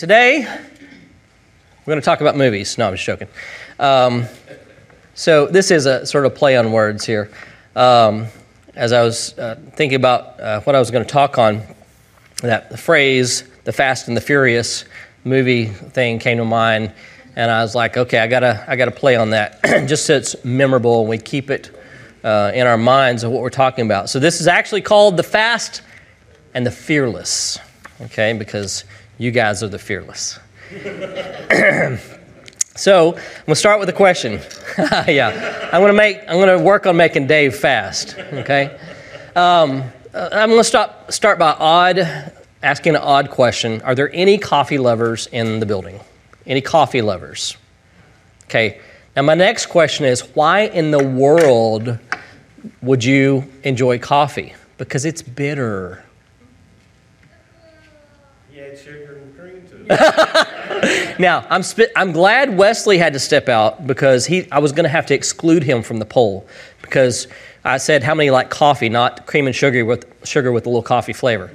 today we're going to talk about movies. No, I'm just joking. Um, so this is a sort of play on words here. Um, as I was uh, thinking about uh, what I was going to talk on, that the phrase, the Fast and the Furious movie thing came to mind, and I was like, okay, I gotta, I gotta play on that, just so it's memorable and we keep it uh, in our minds of what we're talking about. So this is actually called the Fast and the Fearless, okay, because you guys are the fearless. so I'm gonna start with a question. yeah, I'm gonna make, I'm gonna work on making Dave fast, okay. Um, I'm gonna stop, start by odd, asking an odd question. Are there any coffee lovers in the building? Any coffee lovers? Okay. Now, my next question is why in the world would you enjoy coffee? Because it's bitter. Yeah, sugar and cream to it. Now, I'm, sp- I'm glad Wesley had to step out because he, I was going to have to exclude him from the poll because I said how many like coffee, not cream and sugar with sugar with a little coffee flavor.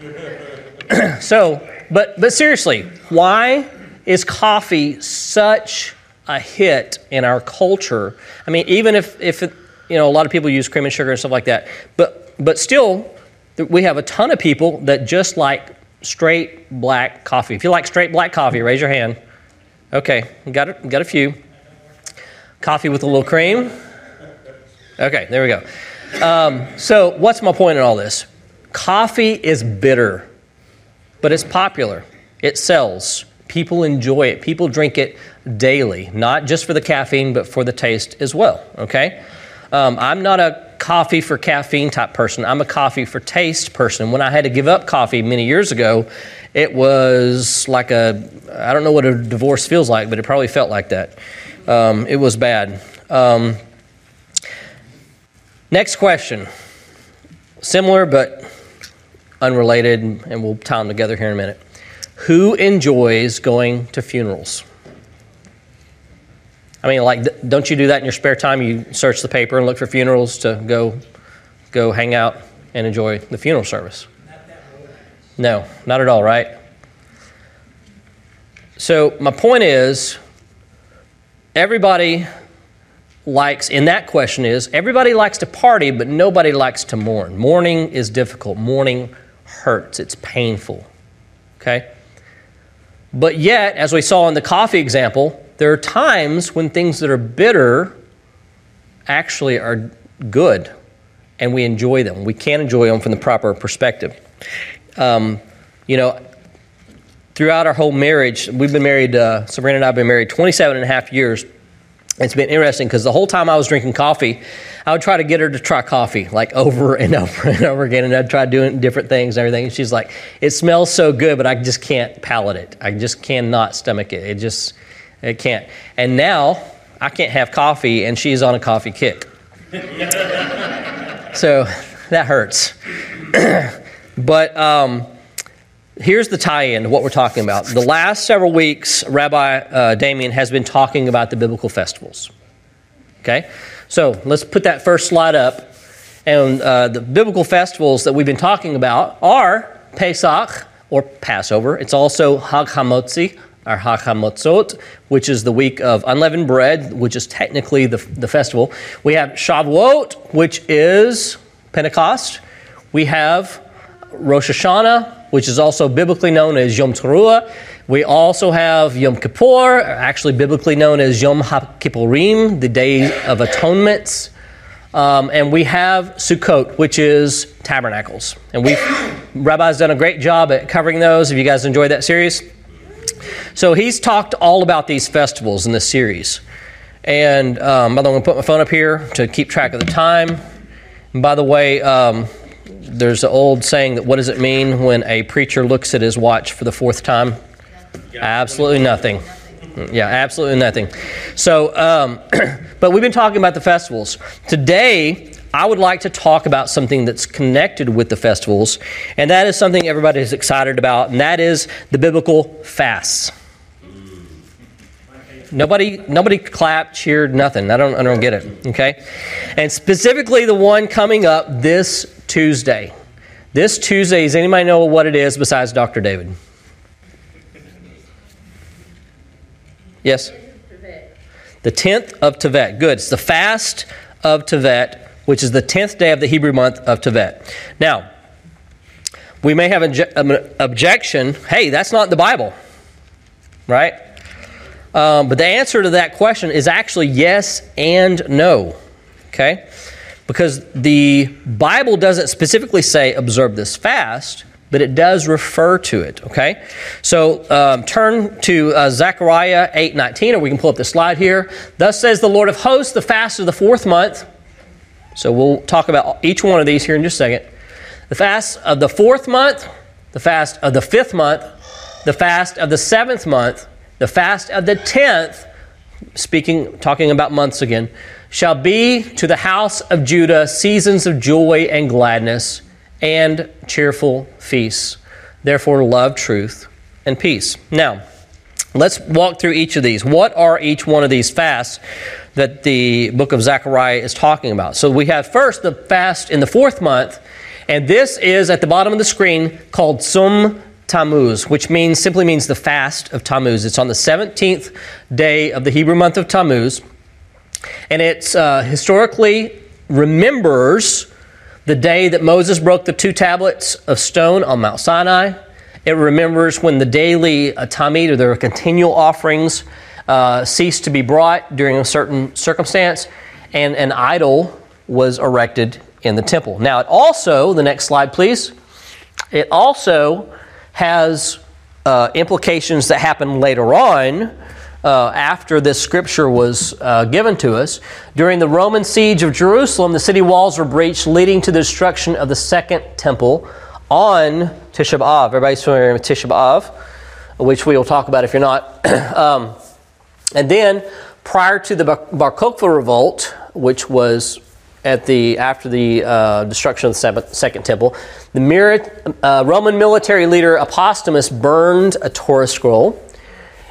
so, but but seriously, why is coffee such a hit in our culture? I mean, even if if it, you know a lot of people use cream and sugar and stuff like that, but but still, we have a ton of people that just like straight black coffee. If you like straight black coffee, raise your hand. Okay, got a, got a few. Coffee with a little cream. Okay, there we go. Um, so, what's my point in all this? Coffee is bitter, but it's popular. It sells. People enjoy it. People drink it daily, not just for the caffeine, but for the taste as well. Okay? Um, I'm not a coffee for caffeine type person. I'm a coffee for taste person. When I had to give up coffee many years ago, it was like a, I don't know what a divorce feels like, but it probably felt like that. Um, it was bad. Um, Next question. Similar but unrelated, and we'll tie them together here in a minute. Who enjoys going to funerals? I mean, like, don't you do that in your spare time? You search the paper and look for funerals to go, go hang out and enjoy the funeral service. No, not at all, right? So, my point is everybody likes in that question is everybody likes to party, but nobody likes to mourn. Mourning is difficult, mourning hurts, it's painful. Okay? But yet, as we saw in the coffee example, there are times when things that are bitter actually are good and we enjoy them. We can enjoy them from the proper perspective. Um, you know, throughout our whole marriage, we've been married, uh, Sabrina and I have been married 27 and a half years it's been interesting because the whole time I was drinking coffee, I would try to get her to try coffee like over and over and over again, and I'd try doing different things and everything. And she's like, "It smells so good, but I just can't palate it. I just cannot stomach it. It just, it can't." And now I can't have coffee, and she's on a coffee kick. so that hurts. but um, here's the tie-in to what we're talking about. The last several weeks, Rabbi uh, Damien has been talking about the biblical festivals. Okay, so let's put that first slide up. And uh, the biblical festivals that we've been talking about are Pesach or Passover. It's also Hag Hamotzi or Hag Hamotzot, which is the week of unleavened bread, which is technically the, the festival. We have Shavuot, which is Pentecost. We have Rosh Hashanah, which is also biblically known as Yom Teruah. We also have Yom Kippur, actually biblically known as Yom HaKippurim, the Day of Atonements. Um, and we have Sukkot, which is tabernacles. And we Rabbi's done a great job at covering those. If you guys enjoyed that series, so he's talked all about these festivals in this series. And um, by the way, I'm going to put my phone up here to keep track of the time. And by the way, um, there's an old saying that what does it mean when a preacher looks at his watch for the fourth time? Absolutely nothing. Yeah, absolutely nothing. So, um, but we've been talking about the festivals. Today, I would like to talk about something that's connected with the festivals, and that is something everybody is excited about, and that is the biblical fasts. Nobody, nobody clapped, cheered, nothing. I don't, I don't get it. Okay, and specifically the one coming up this Tuesday. This Tuesday, does anybody know what it is besides Dr. David? Yes? The 10th of Tevet. Good. It's the fast of Tevet, which is the 10th day of the Hebrew month of Tevet. Now, we may have an objection hey, that's not the Bible, right? Um, but the answer to that question is actually yes and no, okay? Because the Bible doesn't specifically say observe this fast, but it does refer to it, okay? So um, turn to uh, Zechariah 8:19, or we can pull up the slide here. Thus says the Lord of hosts, the fast of the fourth month. So we'll talk about each one of these here in just a second. The fast of the fourth month, the fast of the fifth month, the fast of the seventh month, the fast of the tenth, speaking, talking about months again, shall be to the house of Judah seasons of joy and gladness and cheerful feasts. Therefore, love truth and peace. Now, let's walk through each of these. What are each one of these fasts that the book of Zechariah is talking about? So we have first the fast in the fourth month, and this is at the bottom of the screen called Tzom Tammuz, which means simply means the fast of Tammuz. It's on the 17th day of the Hebrew month of Tammuz, and it's uh, historically remembers the day that Moses broke the two tablets of stone on Mount Sinai. It remembers when the daily uh, tamid, or the continual offerings, uh, ceased to be brought during a certain circumstance, and an idol was erected in the temple. Now, it also, the next slide, please, it also has uh, implications that happen later on uh, after this scripture was uh, given to us. During the Roman siege of Jerusalem, the city walls were breached, leading to the destruction of the second temple on Tisha B'Av. Everybody's familiar with Tisha B'Av, which we will talk about if you're not. um, and then, prior to the Bar Kokhba revolt, which was at the after the uh, destruction of the seventh, second temple, the uh, Roman military leader Apostomus burned a Torah scroll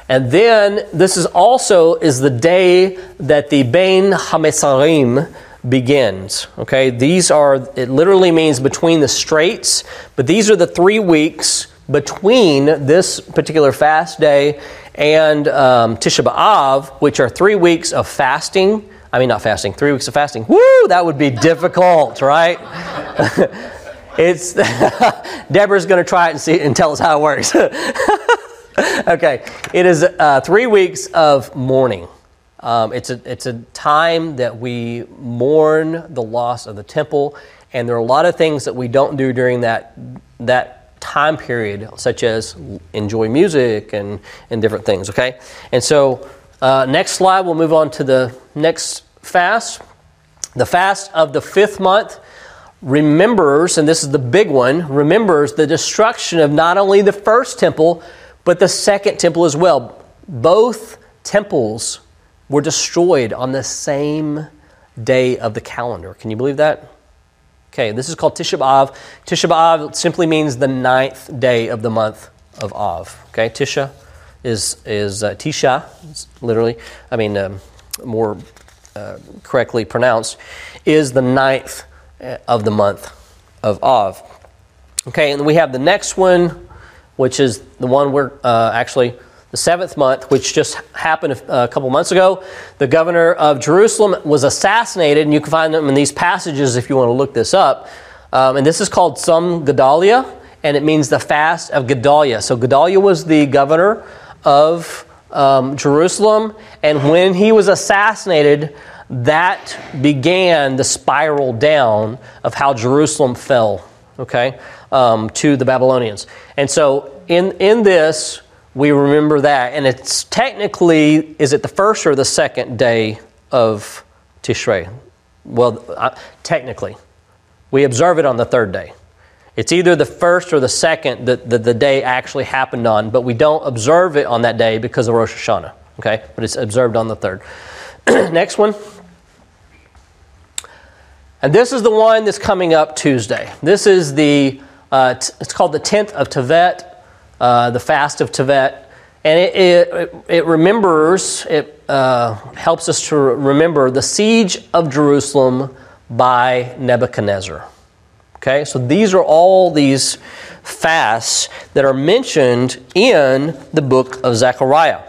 and then this is also is the day that the Bein HaMetzarim begins. Okay, these are it literally means between the straits, but these are the three weeks between this particular fast day and um, Tisha B'av, which are three weeks of fasting. I mean, not fasting, three weeks of fasting. Woo, that would be difficult, right? it's Deborah's going to try it and see and tell us how it works. okay, it is uh, three weeks of mourning. Um, it's, a, it's a time that we mourn the loss of the temple, and there are a lot of things that we don't do during that, that time period, such as enjoy music and, and different things, okay? And so, uh, next slide, we'll move on to the next fast. The fast of the fifth month remembers, and this is the big one, remembers the destruction of not only the first temple, but the second temple as well. Both temples were destroyed on the same day of the calendar. Can you believe that? Okay, this is called Tisha B'Av. Tisha B'Av simply means the ninth day of the month of Av. Okay, Tisha is is uh, Tisha, literally. I mean, um, more uh, correctly pronounced, is the ninth uh, of the month of Av. Okay, and we have the next one, which is the one where uh, actually the seventh month, which just happened a, couple months ago. The governor of Jerusalem was assassinated, and you can find them in these passages if you want to look this up. Um, and this is called Tzom Gedalia, and it means the fast of Gedaliah. So Gedaliah was the governor of um, Jerusalem, and when he was assassinated, that began the spiral down of how Jerusalem fell. Okay, um, to the Babylonians. And so in, in this, we remember that. And it's technically, is it the first or the second day of Tishrei? Well, uh, technically. We observe it on the third day. It's either the first or the second that the, the day actually happened on, but we don't observe it on that day because of Rosh Hashanah. Okay? But it's observed on the third. Next one. And this is the one that's coming up Tuesday. This is the uh, t- it's called the 10th of Tevet, uh, the fast of Tevet. And it, it, it remembers, it uh, helps us to remember the siege of Jerusalem by Nebuchadnezzar. Okay, so these are all these fasts that are mentioned in the book of Zechariah.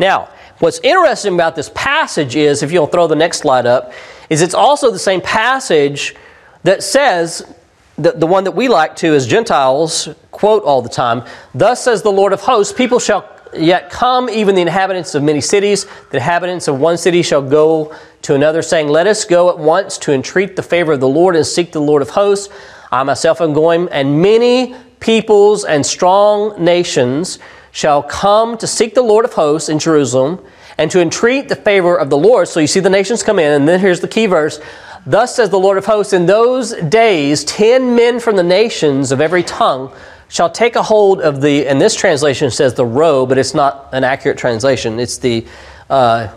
Now, what's interesting about this passage is, if you'll throw the next slide up, is it's also the same passage that says, the, the one that we like to as Gentiles quote all the time, Thus says the Lord of hosts, people shall yet come, even the inhabitants of many cities. The inhabitants of one city shall go to another, saying, Let us go at once to entreat the favor of the Lord and seek the Lord of hosts. I myself am going, and many peoples and strong nations shall come to seek the Lord of hosts in Jerusalem and to entreat the favor of the Lord. So you see the nations come in, and then here's the key verse. Thus says the Lord of hosts, in those days, ten men from the nations of every tongue shall take a hold of the, and this translation says the row, but it's not an accurate translation. It's the uh,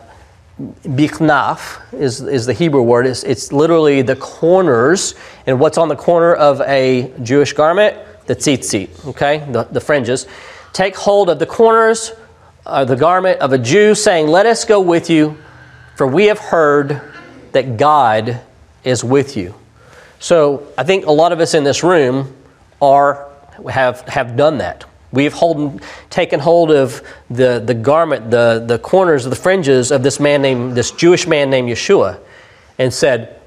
is, is the Hebrew word. It's, it's literally the corners, and what's on the corner of a Jewish garment? The tzitzit, okay, the, the fringes. Take hold of the corners of the garment of a Jew, saying, Let us go with you, for we have heard that God is with you. So I think a lot of us in this room are have, have done that. We have hold, taken hold of the, the garment, the, the corners of the fringes of this man named, this Jewish man named Yeshua, and said,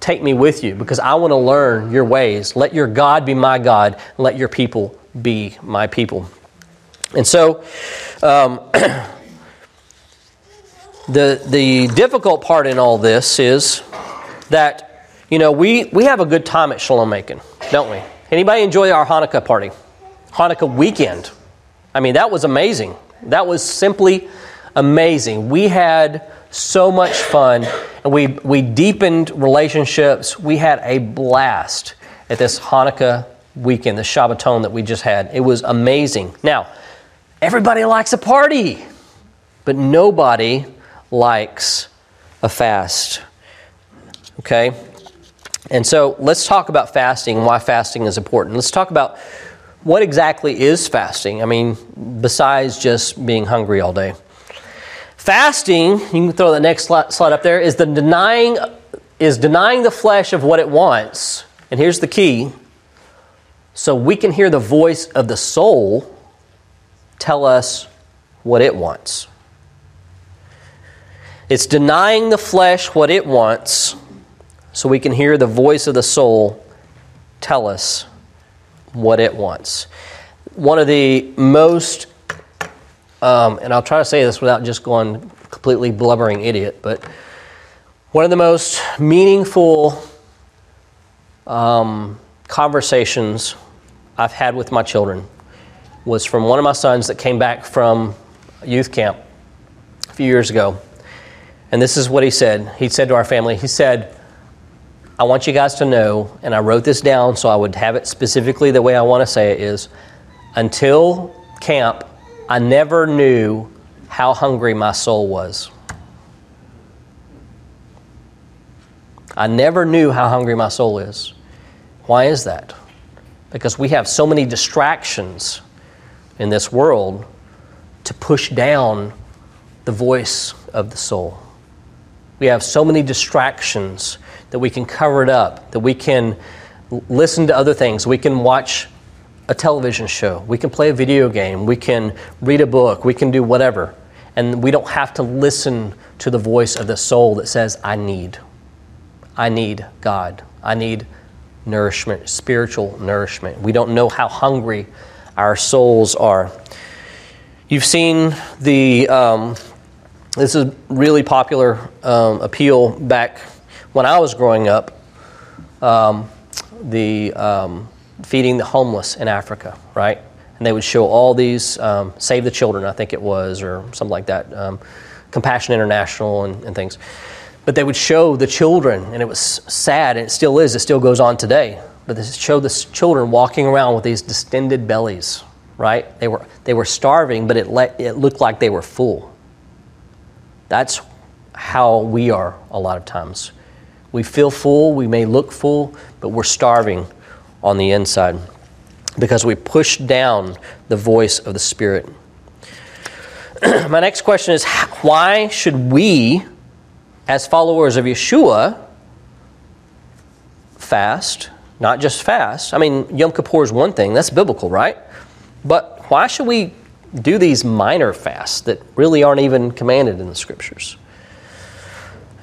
Take me with you because I want to learn your ways. Let your God be my God, and let your people be my people. And so, um, the, the difficult part in all this is that, you know, we, we have a good time at Shalom Macon, don't we? Anybody enjoy our Hanukkah party? Hanukkah weekend. I mean, that was amazing. That was simply amazing. We had so much fun and we, we deepened relationships. We had a blast at this Hanukkah weekend, the Shabbaton that we just had. It was amazing. Now, everybody likes a party, but nobody likes a fast. Okay? And so let's talk about fasting and why fasting is important. Let's talk about what exactly is fasting. I mean, besides just being hungry all day. Fasting, you can throw the next slide up there, is the denying is denying the flesh of what it wants. And here's the key. So we can hear the voice of the soul tell us what it wants. It's denying the flesh what it wants so we can hear the voice of the soul tell us what it wants. One of the most, um, and I'll try to say this without just going completely blubbering idiot, but one of the most meaningful um, conversations I've had with my children was from one of my sons that came back from youth camp a few years ago. And this is what he said. He said to our family, he said, I want you guys to know, and I wrote this down so I would have it specifically the way I want to say it is until camp, I never knew how hungry my soul was. I never knew how hungry my soul is. Why is that? Because we have so many distractions in this world to push down the voice of the soul. We have so many distractions that we can cover it up, that we can listen to other things, we can watch a television show, we can play a video game, we can read a book, we can do whatever. And we don't have to listen to the voice of the soul that says, I need. I need God. I need nourishment, spiritual nourishment. We don't know how hungry our souls are. You've seen the, um, this is really popular um, appeal back when I was growing up, um, the um, feeding the homeless in Africa, right? And they would show all these um, Save the Children, I think it was, or something like that, um, Compassion International and, and things. But they would show the children, and it was sad, and it still is. It still goes on today. But they show the children walking around with these distended bellies, right? They were they were starving, but it let, it looked like they were full. That's how we are a lot of times. We feel full, we may look full, but we're starving on the inside because we push down the voice of the Spirit. My next question is why should we, as followers of Yeshua, fast? Not just fast. I mean, Yom Kippur is one thing, that's biblical, right? But why should we do these minor fasts that really aren't even commanded in the scriptures.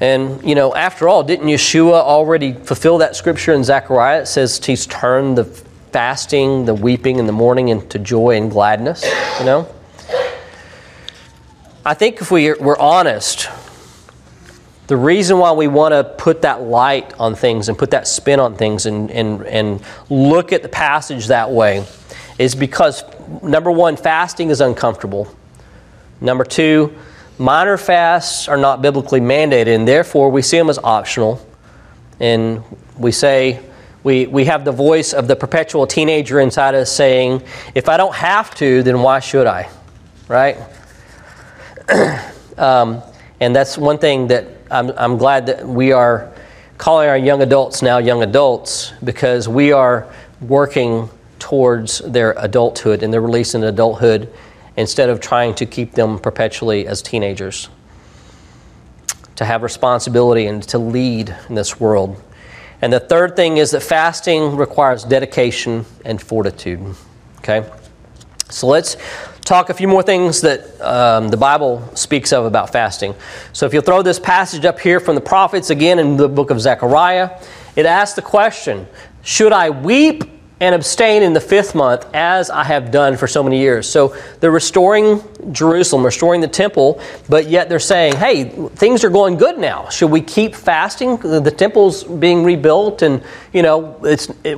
And, you know, after all, didn't Yeshua already fulfill that scripture in Zechariah? It says he's turned the fasting, the weeping in the morning into joy and gladness, you know? I think if we, we're honest, the reason why we want to put that light on things and put that spin on things and, and, and look at the passage that way is because, number one, fasting is uncomfortable. Number two, minor fasts are not biblically mandated, and therefore we see them as optional. And we say, we, we have the voice of the perpetual teenager inside us saying, if I don't have to, then why should I? Right? um, and that's one thing that I'm, I'm glad that we are calling our young adults now young adults because we are working towards their adulthood and their release in adulthood instead of trying to keep them perpetually as teenagers. To have responsibility and to lead in this world. And the third thing is that fasting requires dedication and fortitude. Okay? So let's talk a few more things that um, the Bible speaks of about fasting. So if you'll throw this passage up here from the prophets again in the book of Zechariah, it asks the question Should I weep and abstain in the fifth month as I have done for so many years? So they're restoring Jerusalem, restoring the temple, but yet they're saying, hey, things are going good now. Should we keep fasting? The temple's being rebuilt, and, you know, it's, it,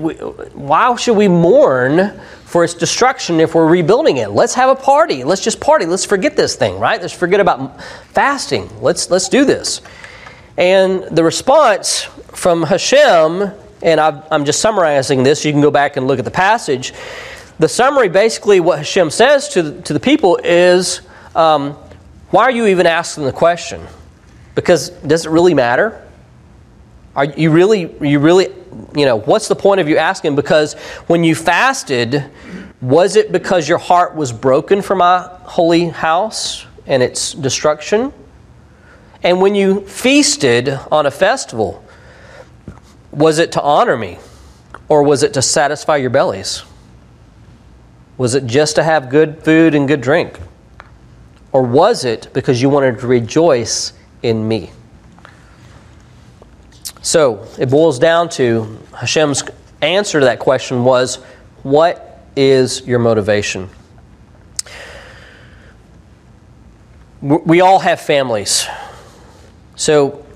why should we mourn? for its destruction if we're rebuilding it. Let's have a party. Let's just party. Let's forget this thing, right? Let's forget about fasting. Let's let's do this. And the response from Hashem, and i am just summarizing this. You can go back and look at the passage. The summary, basically, what Hashem says to the, to the people is, um, "Why are you even asking the question? Because does it really matter? Are you really you really you know, what's the point of you asking? Because when you fasted, was it because your heart was broken for my holy house and its destruction? And when you feasted on a festival, was it to honor me or was it to satisfy your bellies? Was it just to have good food and good drink? Or was it because you wanted to rejoice in me? So it boils down to Hashem's answer to that question was, What is your motivation? We all have families. So,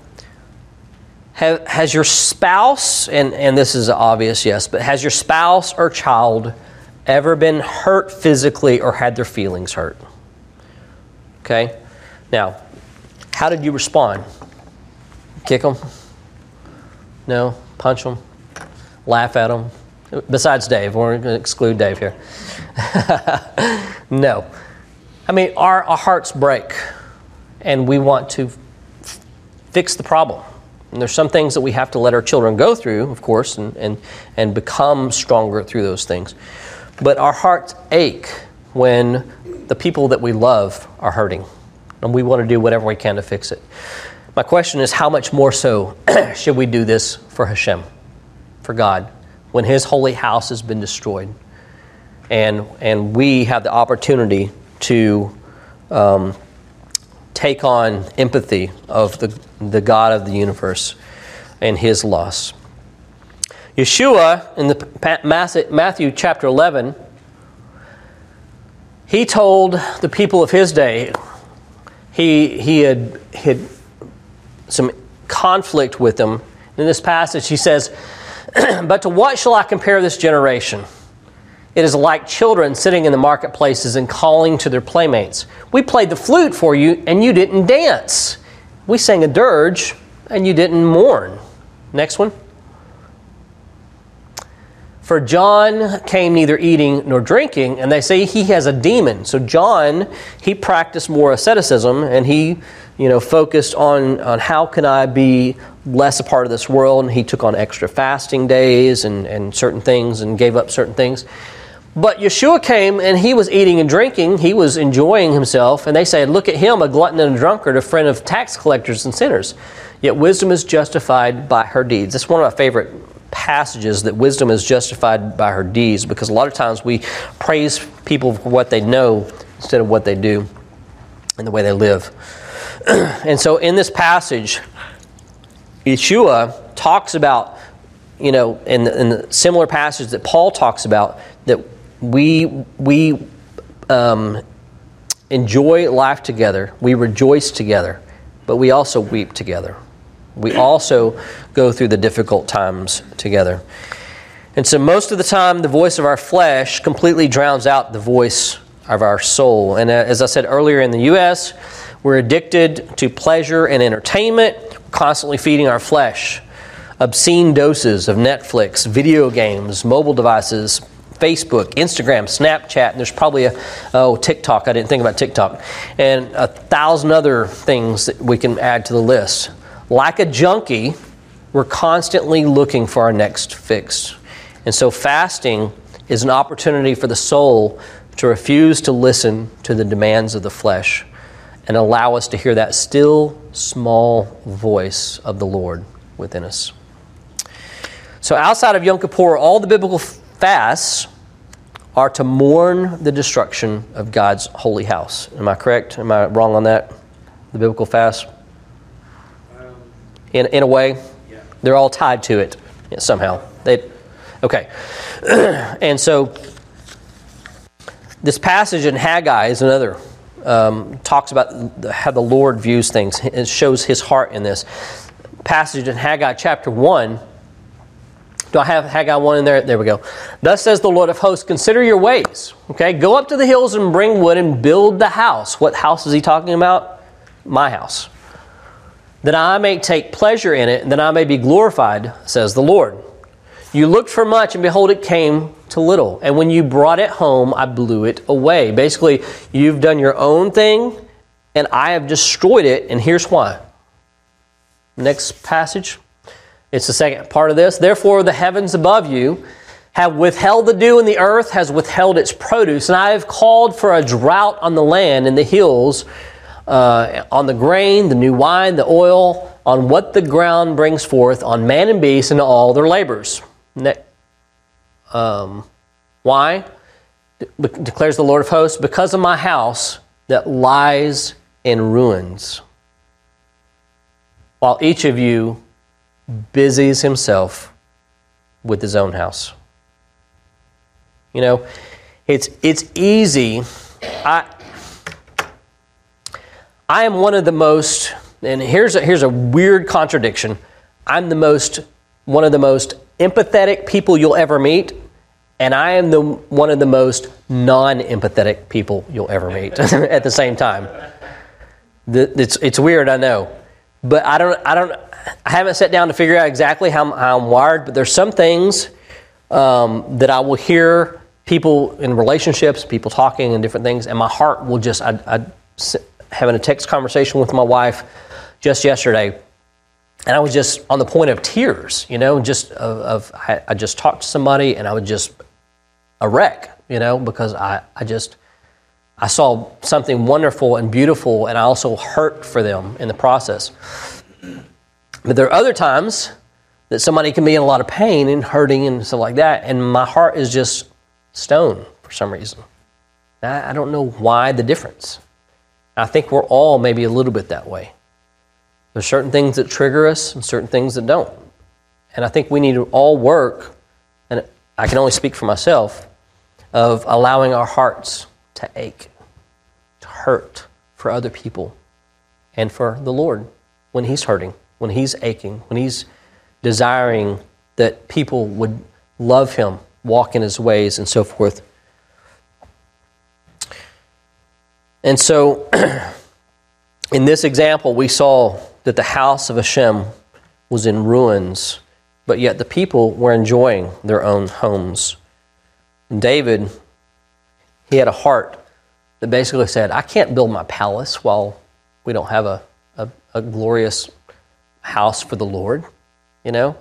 have, has your spouse, and, and this is obvious, yes, but has your spouse or child ever been hurt physically or had their feelings hurt? Okay? Now, how did you respond? Kick them? No? Punch them? Laugh at them? Besides Dave, we're going to exclude Dave here. no. I mean, our, our hearts break, and we want to f- fix the problem. And there's some things that we have to let our children go through, of course, and, and, and become stronger through those things. But our hearts ache when the people that we love are hurting, and we want to do whatever we can to fix it. My question is how much more so should we do this for Hashem, for God, when His holy house has been destroyed? And, and we have the opportunity to um, take on empathy of the, the God of the universe and His loss. Yeshua, in the Matthew chapter 11, he told the people of his day, he, he had, had some conflict with them. In this passage, he says, But to what shall I compare this generation? It is like children sitting in the marketplaces and calling to their playmates. We played the flute for you, and you didn't dance. We sang a dirge, and you didn't mourn. Next one. For John came neither eating nor drinking, and they say he has a demon. So John, he practiced more asceticism, and he you know, focused on, on how can I be less a part of this world. And he took on extra fasting days and, and certain things and gave up certain things. But Yeshua came and he was eating and drinking. He was enjoying himself. And they said, Look at him, a glutton and a drunkard, a friend of tax collectors and sinners. Yet wisdom is justified by her deeds. That's one of my favorite passages that wisdom is justified by her deeds because a lot of times we praise people for what they know instead of what they do and the way they live. and so in this passage, Yeshua talks about, you know, in the, in the similar passage that Paul talks about, that we, we um, enjoy life together, we rejoice together, but we also weep together. We also go through the difficult times together. And so, most of the time, the voice of our flesh completely drowns out the voice of our soul. And uh, as I said earlier, in the U.S., we're addicted to pleasure and entertainment, constantly feeding our flesh. Obscene doses of Netflix, video games, mobile devices, Facebook, Instagram, Snapchat, and there's probably a, oh, TikTok. I didn't think about TikTok. And a thousand other things that we can add to the list. Like a junkie, we're constantly looking for our next fix. And so fasting is an opportunity for the soul to refuse to listen to the demands of the flesh and allow us to hear that still small voice of the Lord within us. So, outside of Yom Kippur, all the biblical fasts are to mourn the destruction of God's holy house. Am I correct? Am I wrong on that? The biblical fast? in, in a way. Yeah. They're all tied to it somehow. They, okay. and so this passage in Haggai is another. Um, talks about how the Lord views things. It shows his heart in this. Passage in Haggai chapter 1. Do I have Haggai 1 in there? There we go. Thus says the Lord of hosts, consider your ways. Okay, go up to the hills and bring wood and build the house. What house is he talking about? My house that I may take pleasure in it, and that I may be glorified, says the Lord. You looked for much, and behold, it came to little. And when you brought it home, I blew it away. Basically, you've done your own thing, and I have destroyed it, and here's why. Next passage. It's the second part of this. Therefore, the heavens above you have withheld the dew, and the earth has withheld its produce. And I have called for a drought on the land and the hills uh, on the grain, the new wine, the oil, on what the ground brings forth, on man and beast, and all their labors. Ne- um, why? De- declares the Lord of hosts, because of my house that lies in ruins. While each of you busies himself with his own house. You know, it's, it's easy. I, I am one of the most, and here's a, here's a weird contradiction. I'm the most, one of the most empathetic people you'll ever meet, and I am the one of the most non-empathetic people you'll ever meet at the same time. It's, it's weird, I know, but I don't, I don't, I haven't sat down to figure out exactly how, how I'm wired. But there's some things um, that I will hear people in relationships, people talking and different things, and my heart will just, I, I having a text conversation with my wife just yesterday, and I was just on the point of tears, you know, just of, of I, I, just talked to somebody and I was just a wreck, you know, because I, I just I saw something wonderful and beautiful, and I also hurt for them in the process. But there are other times that somebody can be in a lot of pain and hurting and stuff like that, and my heart is just stone for some reason. I, don't know why the difference. I think we're all maybe a little bit that way. There's certain things that trigger us and certain things that don't. And I think we need to all work, and I can only speak for myself, of allowing our hearts to ache, hurt for other people, and for the Lord when He's hurting, when He's aching, when He's desiring that people would love Him, walk in His ways, and so forth. And so, in this example, we saw that the house of Hashem was in ruins, but yet the people were enjoying their own homes. And David, he had a heart that basically said, I can't build my palace while we don't have a, a, a glorious house for the Lord. You know?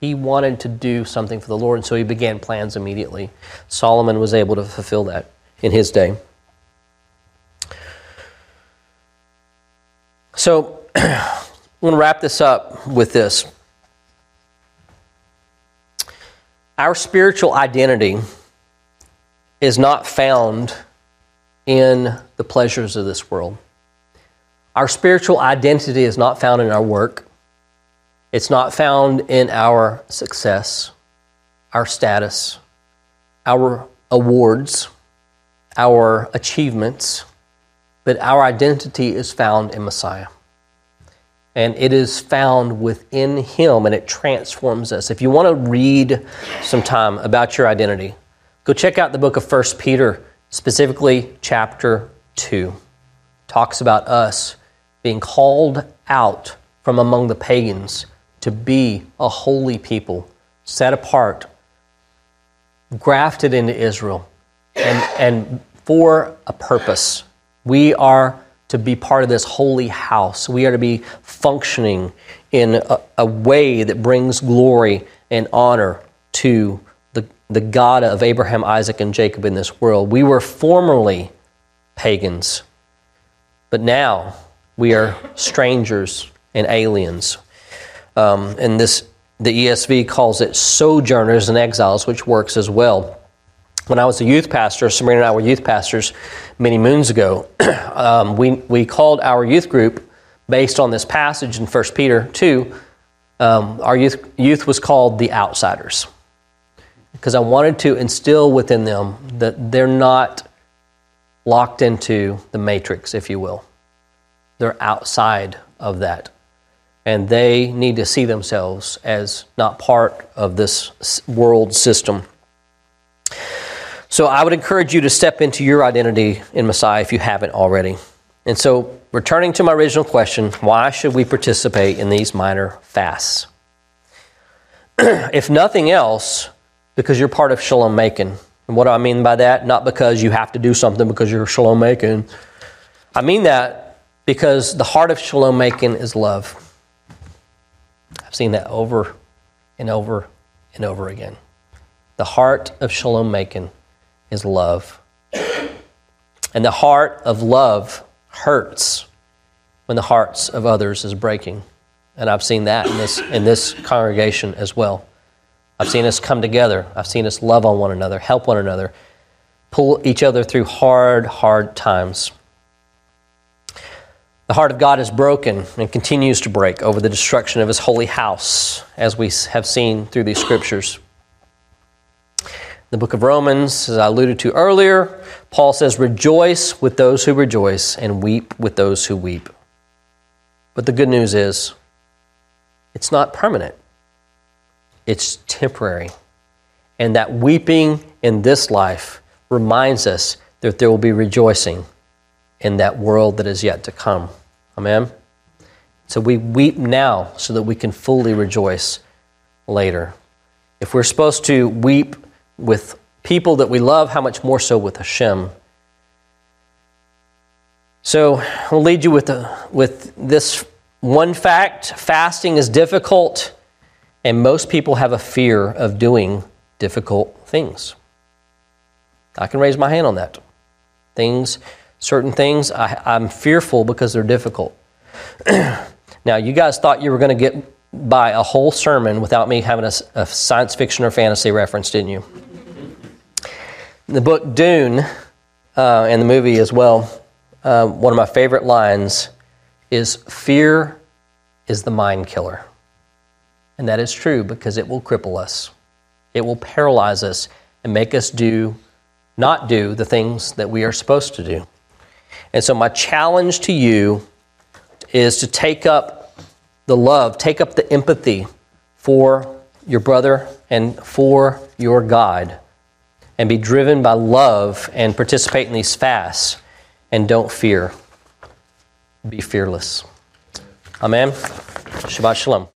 He wanted to do something for the Lord, and so he began plans immediately. Solomon was able to fulfill that in his day. So I'm going to wrap this up with this. Our spiritual identity is not found in the pleasures of this world. Our spiritual identity is not found in our work, it's not found in our success, our status, our awards, our achievements, but our identity is found in Messiah. And it is found within Him and it transforms us. If you want to read some time about your identity, go check out the book of 1 Peter, specifically chapter 2. Talks about us being called out from among the pagans to be a holy people, set apart, grafted into Israel, and, and for a purpose. We are to be part of this holy house. We are to be functioning in a, a way that brings glory and honor to the God of Abraham, Isaac, and Jacob in this world. We were formerly pagans, but now we are strangers and aliens. Um, and this, the ESV calls it sojourners and exiles, which works as well. When I was a youth pastor, Sabrina and I were youth pastors many moons ago. um, we, we called our youth group based on this passage in 1 Peter 2. Um, our youth, youth was called the outsiders because I wanted to instill within them that they're not locked into the matrix, if you will. They're outside of that and they need to see themselves as not part of this world system. So I would encourage you to step into your identity in Messiah if you haven't already. And so, returning to my original question, why should we participate in these minor fasts? if nothing else, because you're part of Shalom Making. And what do I mean by that? Not because you have to do something because you're Shalom Making. I mean that because the heart of Shalom Making is love. I've seen that over and over and over again. The heart of shalom making is love. And the heart of love hurts when the hearts of others is breaking. And I've seen that in this, in this congregation as well. I've seen us come together. I've seen us love on one another, help one another, pull each other through hard, hard times. The heart of God is broken and continues to break over the destruction of his holy house, as we have seen through these scriptures. The book of Romans, as I alluded to earlier, Paul says, Rejoice with those who rejoice and weep with those who weep. But the good news is, it's not permanent, it's temporary. And that weeping in this life reminds us that there will be rejoicing in that world that is yet to come. Amen? So we weep now so that we can fully rejoice later. If we're supposed to weep with people that we love, how much more so with Hashem? So I'll lead you with, the, with this one fact fasting is difficult, and most people have a fear of doing difficult things. I can raise my hand on that. Things Certain things I, I'm fearful because they're difficult. now, you guys thought you were going to get by a whole sermon without me having a, a science fiction or fantasy reference, didn't you? the book Dune uh, and the movie as well, uh, one of my favorite lines is Fear is the mind killer. And that is true because it will cripple us, it will paralyze us and make us do, not do the things that we are supposed to do. And so, my challenge to you is to take up the love, take up the empathy for your brother and for your God, and be driven by love and participate in these fasts. And don't fear. Be fearless. Amen. Shabbat Shalom.